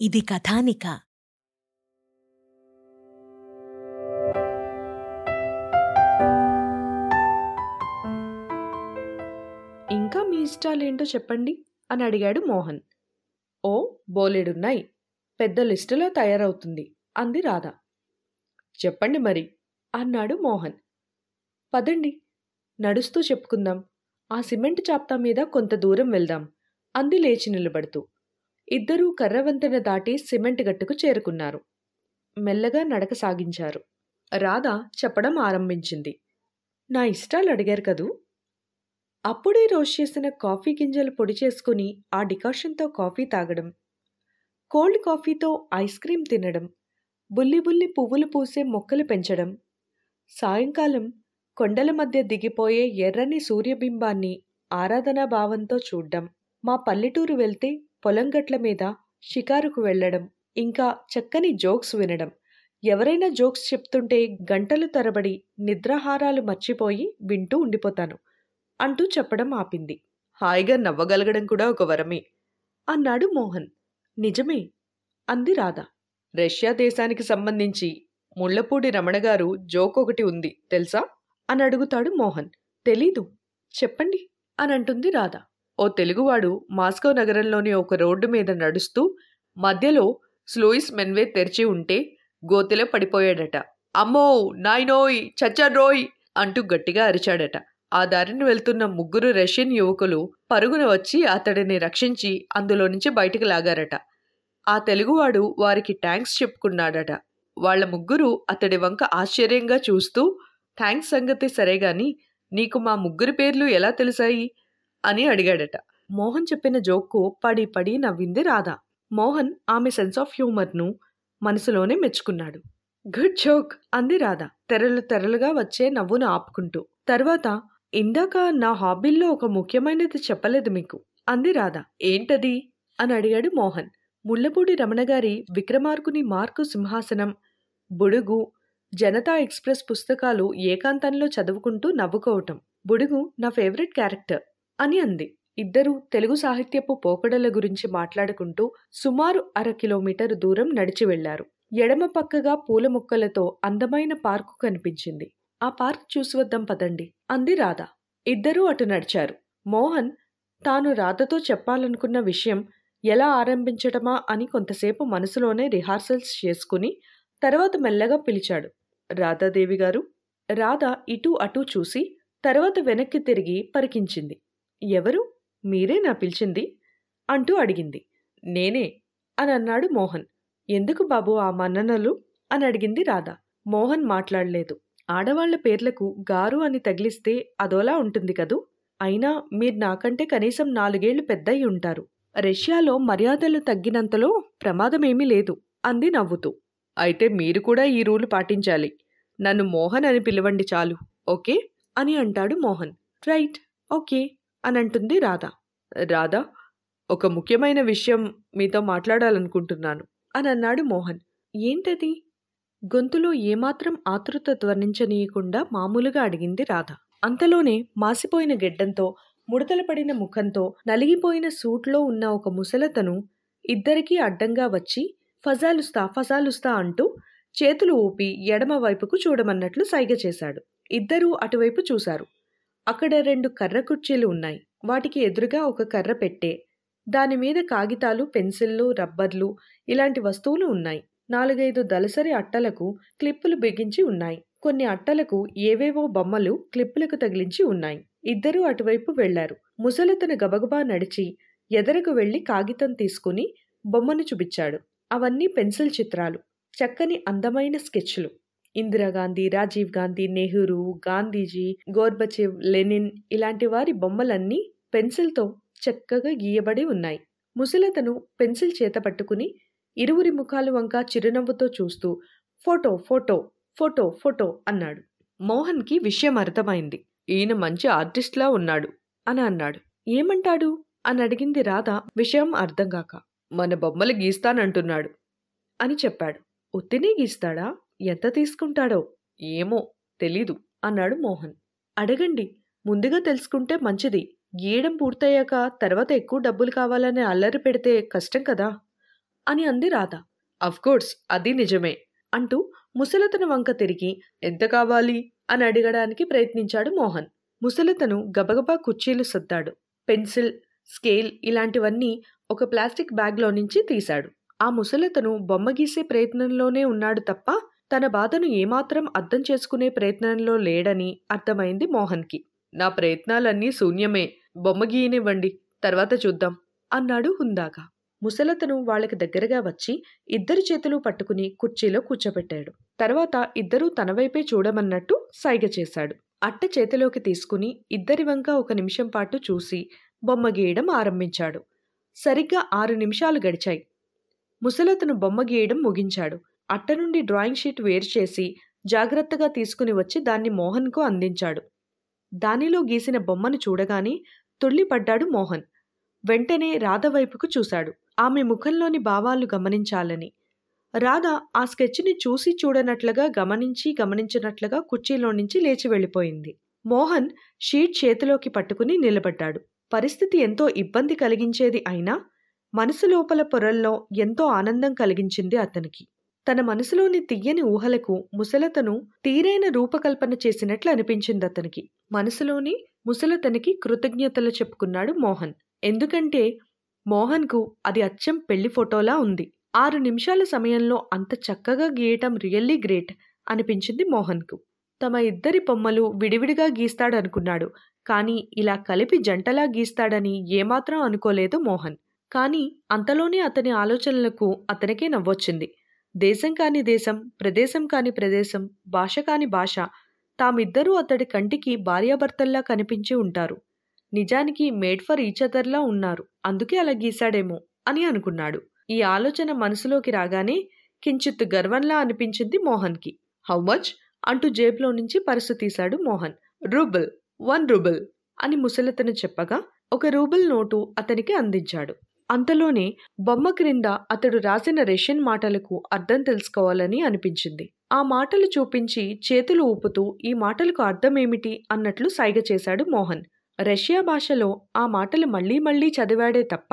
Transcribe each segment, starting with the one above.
ఇది కథానిక. ఇంకా మీ ఇష్టాలేంటో చెప్పండి అని అడిగాడు మోహన్. ఓ బోలెడున్నాయి. పెద్ద లిస్టులో తయారవుతుంది అంది రాధ. చెప్పండి మరి అన్నాడు మోహన్. పదండి నడుస్తూ చెప్పుకుందాం. ఆ సిమెంట్ చాప్తా మీద కొంత దూరం వెళ్దాం. అంది లేచి నిలబడుతూ. ఇద్దరూ కర్రవంతెన దాటి సిమెంట్ గట్టుకు చేరుకున్నారు. మెల్లగా నడక సాగించారు. రాధ చెప్పడం ఆరంభించింది. నా ఇష్టాలు అడిగారు కదూ? అప్పుడే రోస్ట్ చేసిన కాఫీ గింజలు పొడి చేసుకుని ఆ డికాషన్తో కాఫీ తాగడం. కోల్డ్ కాఫీతో ఐస్ క్రీం తినడం. బుల్లి బుల్లి పువ్వులు పూసే మొక్కలు పెంచడం. సాయంకాలం కొండల మధ్య దిగిపోయే ఎర్రని సూర్యబింబాన్ని ఆరాధనా భావంతో చూడ్డం. మా పల్లెటూరు వెళ్తే పొలం గట్ల మీద షికారుకు వెళ్ళడం ఇంకా చక్కని జోక్స్ వినడం. ఎవరైనా జోక్స్ చెప్తుంటే గంటలు తరబడి నిద్రాహారాలు మర్చిపోయి వింటూ ఉండిపోతాను. అంటూ చెప్పడం ఆపింది. హాయిగా నవ్వగలగడం కూడా ఒక వరమే. అన్నాడు మోహన్. నిజమే అంది రాధ. రష్యా దేశానికి సంబంధించి ముళ్ళపూడి రమణగారు జోక్ ఒకటి ఉంది తెలుసా? అని అడుగుతాడు మోహన్. తెలీదు. చెప్పండి అని అంటుంది రాధ. ఓ తెలుగువాడు మాస్కో నగరంలోని ఒక రోడ్డు మీద నడుస్తూ మధ్యలో స్లూయిస్ మెన్వే తెరిచి ఉంటే గోతిలో పడిపోయాడట. అమ్మో నాయనోయ్ చచ్చరోయ్ అంటూ గట్టిగా అరిచాడట. ఆ దారిని వెళ్తున్న ముగ్గురు రష్యన్ యువకులు పరుగున వచ్చి అతడిని రక్షించి అందులో నుంచి బయటికి లాగారట. ఆ తెలుగువాడు వారికి థ్యాంక్స్ చెప్పుకున్నాడట. వాళ్ళ ముగ్గురు అతడి వంక ఆశ్చర్యంగా చూస్తూ థ్యాంక్స్ సంగతి సరే గాని నీకు మా ముగ్గురి పేర్లు ఎలా తెలిసాయి? అని అడిగాడట. మోహన్ చెప్పిన జోక్కు పడి పడి నవ్వింది రాధా. మోహన్ ఆమె సెన్స్ ఆఫ్ హ్యూమర్ను మనసులోనే మెచ్చుకున్నాడు. గుడ్ జోక్ అంది రాధా. తెరలు తెరలుగా వచ్చే నవ్వును ఆపుకుంటూ. తర్వాత ఇందాక నా హాబీల్లో ఒక ముఖ్యమైనది చెప్పలేదు మీకు అంది రాధా. ఏంటది? అని అడిగాడు మోహన్. ముళ్ళపూడి రమణగారి విక్రమార్కుని మార్కు సింహాసనం బుడుగు జనతా ఎక్స్ప్రెస్ పుస్తకాలు ఏకాంతంలో చదువుకుంటూ నవ్వుకోవటం. బుడుగు నా ఫేవరెట్ క్యారెక్టర్. అని అంది. ఇద్దరూ తెలుగు సాహిత్యపు పోకడల గురించి మాట్లాడుకుంటూ సుమారు అర కిలోమీటర్ దూరం నడిచి వెళ్ళారు ఎడమ పక్కగా పూల మొక్కలతో అందమైన పార్కు కనిపించింది. ఆ పార్క్ చూసి వద్దాం పదండి అంది రాధ. ఇద్దరూ అటు నడిచారు. మోహన్ తాను రాధతో చెప్పాలనుకున్న విషయం ఎలా ఆరంభించటమా అని కొంతసేపు మనసులోనే రిహార్సల్స్ చేసుకుని తర్వాత మెల్లగా పిలిచాడు. రాధాదేవి గారు? రాధ ఇటూ అటూ చూసి తర్వాత వెనక్కి తిరిగి పరికించింది. ఎవరు? మీరే నా పిలిచింది? అంటూ అడిగింది. నేనే అని అన్నాడు మోహన్. ఎందుకు బాబు ఆ మన్ననలు? అని అడిగింది రాధ. మోహన్ మాట్లాడలేదు. ఆడవాళ్ళ పేర్లకు గారు అని తగిలిస్తే అదోలా ఉంటుంది కదూ? అయినా మీరు నాకంటే కనీసం నాలుగేళ్ళు పెద్దయి ఉంటారు. రష్యాలో మర్యాదలు తగ్గినంతలో ప్రమాదమేమీ లేదు అంది నవ్వుతూ. అయితే మీరు కూడా ఈ రూలు పాటించాలి. నన్ను మోహన్ అని పిలవండి చాలు ఓకే? అని అంటాడు మోహన్. Right okay. అని అంటుంది రాధ. రాధ ఒక ముఖ్యమైన విషయం మీతో మాట్లాడాలనుకుంటున్నాను అని అన్నాడు మోహన్. ఏంటది? గొంతులో ఏమాత్రం ఆతృత ధ్వనించనీయకుండా మామూలుగా అడిగింది రాధ. అంతలోనే మాసిపోయిన గెడ్డంతో ముడతలు పడిన ముఖంతో నలిగిపోయిన సూట్లో ఉన్న ఒక ముసలతను ఇద్దరికీ అడ్డంగా వచ్చి ఫజాలుస్తా ఫజాలుస్తా అంటూ చేతులు ఊపి ఎడమ వైపుకు చూడమన్నట్లు సైగ చేశాడు. ఇద్దరూ అటువైపు చూశారు. అక్కడ రెండు కర్ర కుర్చీలు ఉన్నాయి. వాటికి ఎదురుగా ఒక కర్ర పెట్టే. దానిమీద కాగితాలు పెన్సిళ్ళు రబ్బర్లు ఇలాంటి వస్తువులు ఉన్నాయి. నాలుగైదు దలసరి అట్టలకు క్లిప్పులు బిగించి ఉన్నాయి. కొన్ని అట్టలకు ఏవేవో బొమ్మలు క్లిప్పులకు తగిలించి ఉన్నాయి. ఇద్దరూ అటువైపు వెళ్ళారు. ముసలతను గబగబా నడిచి ఎదరకు వెళ్ళి కాగితం తీసుకుని బొమ్మను చూపించాడు. అవన్నీ పెన్సిల్ చిత్రాలు. చక్కని అందమైన స్కెచ్లు. ఇందిరాగాంధీ రాజీవ్ గాంధీ నెహ్రూ గాంధీజీ గోర్బచేవ్ లెనిన్ ఇలాంటి వారి బొమ్మలన్నీ పెన్సిల్తో చక్కగా గీయబడి ఉన్నాయి. ముసలతను పెన్సిల్ చేత పట్టుకుని ఇరువురి ముఖాలు వంక చిరునవ్వుతో చూస్తూ ఫోటో ఫోటో ఫోటో ఫోటో అన్నాడు. మోహన్కి విషయం అర్థమైంది. ఈయన మంచి ఆర్టిస్ట్లా ఉన్నాడు అని అన్నాడు. ఏమంటాడు? అని అడిగింది రాధ. విషయం అర్థం కాక. మన బొమ్మలు గీస్తానంటున్నాడు అని చెప్పాడు. ఉత్తినే గీస్తాడా? ఎంత తీసుకుంటాడో ఏమో తెలీదు అన్నాడు మోహన్. అడగండి ముందుగా తెలుసుకుంటే మంచిది. గీయడం పూర్తయ్యాక తర్వాత ఎక్కువ డబ్బులు కావాలని అల్లరి పెడితే కష్టం కదా? అని అంది రాధ. అఫ్కోర్స్ అది నిజమే అంటూ ముసలతను వంక తిరిగి ఎంత కావాలి? అని అడగడానికి ప్రయత్నించాడు మోహన్. ముసలతను గబగబా కుర్చీలు సర్దాడు. పెన్సిల్ స్కేల్ ఇలాంటివన్నీ ఒక ప్లాస్టిక్ బ్యాగ్లో నుంచి తీశాడు. ఆ ముసలతను బొమ్మ గీసే ప్రయత్నంలోనే ఉన్నాడు తప్ప తన బాధను ఏమాత్రం అర్థం చేసుకునే ప్రయత్నంలో లేడని అర్థమైంది మోహన్కి. నా ప్రయత్నాలన్నీ శూన్యమే. బొమ్మ గీయనివ్వండి. తర్వాత చూద్దాం అన్నాడు హుందాగా. ముసలతను వాళ్ళకి దగ్గరగా వచ్చి ఇద్దరి చేతులు పట్టుకుని కుర్చీలో కూర్చోబెట్టాడు తర్వాత ఇద్దరూ తన వైపే చూడమన్నట్టు సైగ చేశాడు. అట్ట చేతిలోకి తీసుకుని ఇద్దరి వంక ఒక నిమిషం పాటు చూసి బొమ్మ గీయడం ఆరంభించాడు. సరిగ్గా ఆరు నిమిషాలు గడిచాయి. ముసలతను బొమ్మ గీయడం ముగించాడు. అట్ట నుండి డ్రాయింగ్ షీట్ వేరు చేసి జాగ్రత్తగా తీసుకుని వచ్చి దాన్ని మోహన్కు అందించాడు. దానిలో గీసిన బొమ్మను చూడగానే తుళ్ళిపడ్డాడు మోహన్. వెంటనే రాధ వైపుకు చూశాడు. ఆమె ముఖంలోని భావాలు గమనించాలని. రాధ ఆ స్కెచ్ని చూసి చూడనట్లుగా గమనించి గమనించినట్లుగా కుర్చీలో నుంచి లేచి వెళ్ళిపోయింది. మోహన్ షీట్ చేతిలోకి పట్టుకుని నిలబడ్డాడు. పరిస్థితి ఎంతో ఇబ్బంది కలిగించేది అయినా మనసు లోపల పొరల్లో ఎంతో ఆనందం కలిగించింది అతనికి. తన మనసులోని తియ్యని ఊహలకు ముసలతను తీరైన రూపకల్పన చేసినట్లు అనిపించింది అతనికి. మనసులోని ముసలతనికి కృతజ్ఞతలు చెప్పుకున్నాడు మోహన్. ఎందుకంటే మోహన్కు అది అచ్చం పెళ్ళి ఫోటోలా ఉంది. ఆరు నిమిషాల సమయంలో అంత చక్కగా గీయటం రియల్లీ గ్రేట్ అనిపించింది మోహన్కు. తమ ఇద్దరి బొమ్మలు విడివిడిగా గీస్తాడనుకున్నాడు. కానీ ఇలా కలిపి జంటలా గీస్తాడని ఏమాత్రం అనుకోలేదు మోహన్. కానీ అంతలోనే అతని ఆలోచనలకు అతనికే నవ్వొచ్చింది. దేశం కాని దేశం ప్రదేశం కాని ప్రదేశం భాష కాని భాష తామిద్దరూ అతడి కంటికి భార్యాభర్తల్లా కనిపించి ఉంటారు. నిజానికి మేడ్ ఫర్ ఈచ్ అదర్లా ఉన్నారు. అందుకే అలా గీశాడేమో అని అనుకున్నాడు. ఈ ఆలోచన మనసులోకి రాగానే కించిత్ గర్వంలా అనిపించింది మోహన్కి. How much? అంటూ జేబులో నుంచి పరుసు తీశాడు మోహన్. రూబుల్ వన్ రూబుల్ అని ముసలతను చెప్పగా ఒక రూబుల్ నోటు అతనికి అందించాడు. అంతలోనే బొమ్మ క్రింద అతడు రాసిన రష్యన్ మాటలకు అర్థం తెలుసుకోవాలని అనిపించింది. ఆ మాటలు చూపించి చేతులు ఊపుతూ ఈ మాటలకు అర్థమేమిటి అన్నట్లు సైగ చేశాడు మోహన్. రష్యా భాషలో ఆ మాటలు మళ్ళీ మళ్ళీ చదివాడే తప్ప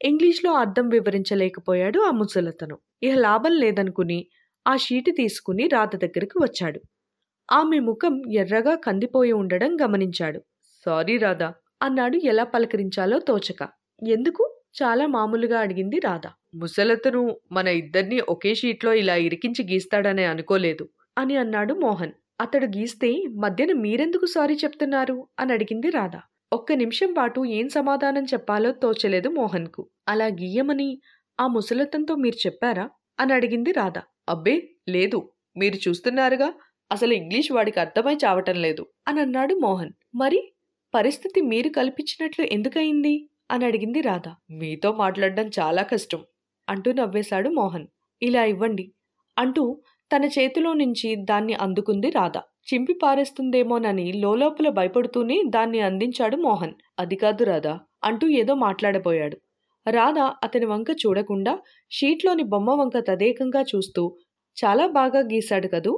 ఇంగ్లీష్లో అర్థం వివరించలేకపోయాడు ఆ ముసలతను. ఇహ లాభం లేదనుకుని ఆ షీటు తీసుకుని రాత దగ్గరికి వచ్చాడు. ఆమె ముఖం ఎర్రగా కందిపోయి ఉండడం గమనించాడు. సారీ రాధా అన్నాడు ఎలా పలకరించాలో తోచక. ఎందుకు? చాలా మామూలుగా అడిగింది రాధ. ముసలతను మన ఇద్దరిని ఒకే షీట్లో ఇలా ఇరికించి గీస్తాడనే అనుకోలేదు అని అన్నాడు మోహన్. అతడు గీస్తే మధ్యన మీరెందుకు సారీ చెప్తున్నారు? అని అడిగింది రాధ. ఒక్క నిమిషం పాటు ఏం సమాధానం చెప్పాలో తోచలేదు మోహన్కు. అలా గీయమని ఆ ముసలతంతో మీరు చెప్పారా? అని అడిగింది రాధ. అబ్బే లేదు. మీరు చూస్తున్నారుగా అసలు ఇంగ్లీష్ వాడికి అర్థమై చావటం లేదు అని అన్నాడు మోహన్. మరి పరిస్థితి మీరు కల్పించినట్లు ఎందుకయింది? అని అడిగింది రాధ. మీతో మాట్లాడడం చాలా కష్టం అంటూ నవ్వేశాడు మోహన్. ఇలా ఇవ్వండి అంటూ తన చేతిలో నుంచి దాన్ని అందుకుంది రాధ. చింపి పారేస్తుందేమోనని లోలోపల భయపడుతూనే దాన్ని అందించాడు మోహన్. అది కాదు రాధా అంటూ ఏదో మాట్లాడబోయాడు. రాధ అతని వంక చూడకుండా షీట్లోని బొమ్మ వంక తదేకంగా చూస్తూ చాలా బాగా గీశాడు కదూ?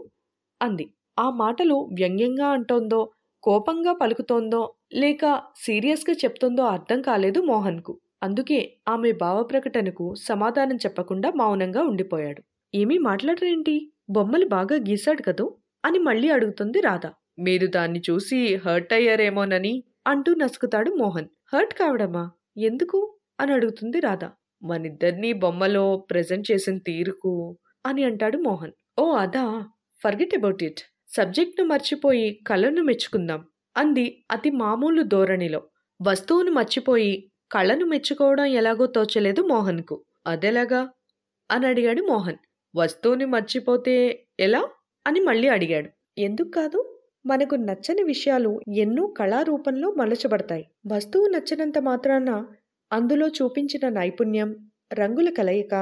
అంది. ఆ మాటలు వ్యంగ్యంగా అంటోందో కోపంగా పలుకుతోందో లేక సీరియస్గా చెప్తోందో అర్థం కాలేదు మోహన్కు. అందుకే ఆమె భావప్రకటనకు సమాధానం చెప్పకుండా మౌనంగా ఉండిపోయాడు. ఏమీ మాట్లాడరేంటి? బొమ్మలు బాగా గీశాడు కదూ? అని మళ్ళీ అడుగుతుంది రాధ. మీరు దాన్ని చూసి హర్ట్ అయ్యారేమోనని అంటూ నసుకుతాడు మోహన్. హర్ట్ కావడమా? ఎందుకు? అని అడుగుతుంది రాధ. మనిద్దరినీ బొమ్మలో ప్రజెంట్ చేసిన తీరుకు అని అంటాడు మోహన్. ఓ అదా. Forget about it. సబ్జెక్ట్ను మర్చిపోయి కళను మెచ్చుకుందాం అంది అతి మామూలు ధోరణిలో. వస్తువును మర్చిపోయి కళను మెచ్చుకోవడం ఎలాగో తోచలేదు మోహన్కు. అదెలాగా? అని అడిగాడు మోహన్. వస్తువుని మర్చిపోతే ఎలా? అని మళ్ళీ అడిగాడు. ఎందుకు కాదు? మనకు నచ్చని విషయాలు ఎన్నో కళారూపంలో మలచబడతాయి. వస్తువు నచ్చనంత మాత్రాన అందులో చూపించిన నైపుణ్యం రంగుల కలయిక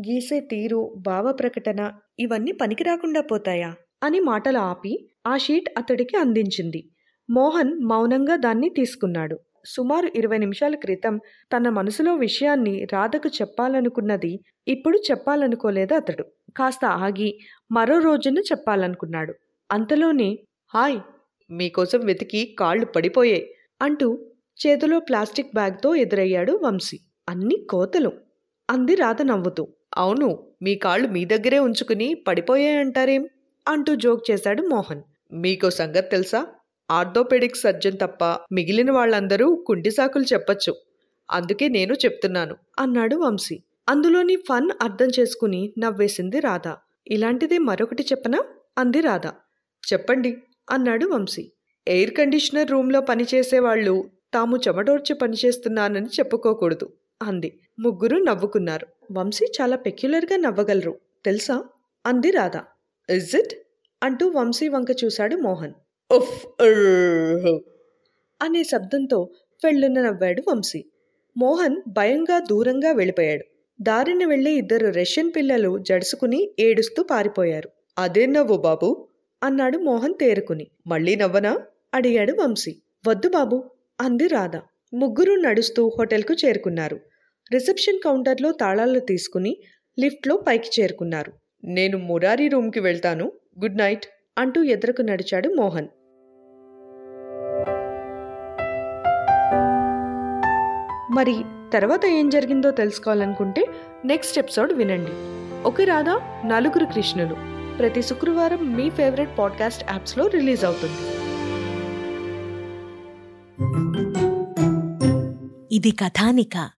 గీసే తీరు భావ ప్రకటన ఇవన్నీ పనికిరాకుండా పోతాయా? అని మాటలు ఆపి ఆ షీట్ అతడికి అందించింది. మోహన్ మౌనంగా దాన్ని తీసుకున్నాడు. సుమారు ఇరవై నిమిషాల క్రితం తన మనసులో విషయాన్ని రాధకు చెప్పాలనుకున్నది ఇప్పుడు చెప్పాలనుకోలేదు అతడు. కాస్త ఆగి మరో రోజున చెప్పాలనుకున్నాడు. అంతలోనే హాయ్ మీకోసం వెతికి కాళ్ళు పడిపోయాయి అంటూ చేతిలో ప్లాస్టిక్ బ్యాగ్తో ఎదురయ్యాడు వంశీ. అన్ని కోతలు అంది రాధ నవ్వుతూ. అవును మీ కాళ్ళు మీ దగ్గరే ఉంచుకుని పడిపోయాయంటారేం? అంటూ జోక్ చేశాడు మోహన్. మీకో సంగతి తెలుసా? ఆర్థోపెడిక్ సర్జన్ తప్ప మిగిలిన వాళ్ళందరూ కుంటి సాకులు చెప్పచ్చు. అందుకే నేను చెప్తున్నాను. అన్నాడు వంశీ. అందులోని ఫన్ అర్థం చేసుకుని నవ్వేసింది రాధ. ఇలాంటిదే మరొకటి చెప్పనా? అంది రాధ. చెప్పండి. అన్నాడు వంశీ. ఎయిర్ కండిషనర్ రూమ్లో పనిచేసే వాళ్ళు తాము చెమటోడ్చి పనిచేస్తున్నానని చెప్పుకోకూడదు అంది. ముగ్గురు నవ్వుకున్నారు. వంశీ చాలా పెక్యులర్గా నవ్వగలరు తెలుసా? అంది రాధ. ఇజ్ ఇట్ అంటూ వంశీ వంక చూశాడు మోహన్. ఉఫ్ అనే శబ్దంతో ఫెళ్ళున నవ్వాడు వంశీ. మోహన్ భయంగా దూరంగా వెళ్ళిపోయాడు. దారిన వెళ్ళి ఇద్దరు రష్యన్ పిల్లలు జడుసుకుని ఏడుస్తూ పారిపోయారు. అదే నవ్వు బాబు. అన్నాడు మోహన్ తేరుకుని. మళ్ళీ నవ్వనా? అడిగాడు వంశీ. వద్దు బాబు అంది రాధ. ముగ్గురు నడుస్తూ హోటల్కు చేరుకున్నారు. రిసెప్షన్ కౌంటర్లో తాళాలు తీసుకుని లిఫ్ట్లో పైకి చేరుకున్నారు. నేను మురారి రూమ్కి వెళ్తాను. గుడ్ నైట్ అంటూ ఎదురుకు నడిచాడు మోహన్. మరి తర్వాత ఏం జరిగిందో తెలుసుకోవాలనుకుంటే నెక్స్ట్ ఎపిసోడ్ వినండి. ఒక రాధా నలుగురు కృష్ణులు. ప్రతి శుక్రవారం మీ ఫేవరెట్ పాడ్కాస్ట్ యాప్స్లో రిలీజ్ అవుతుంది. ఇది కథానిక.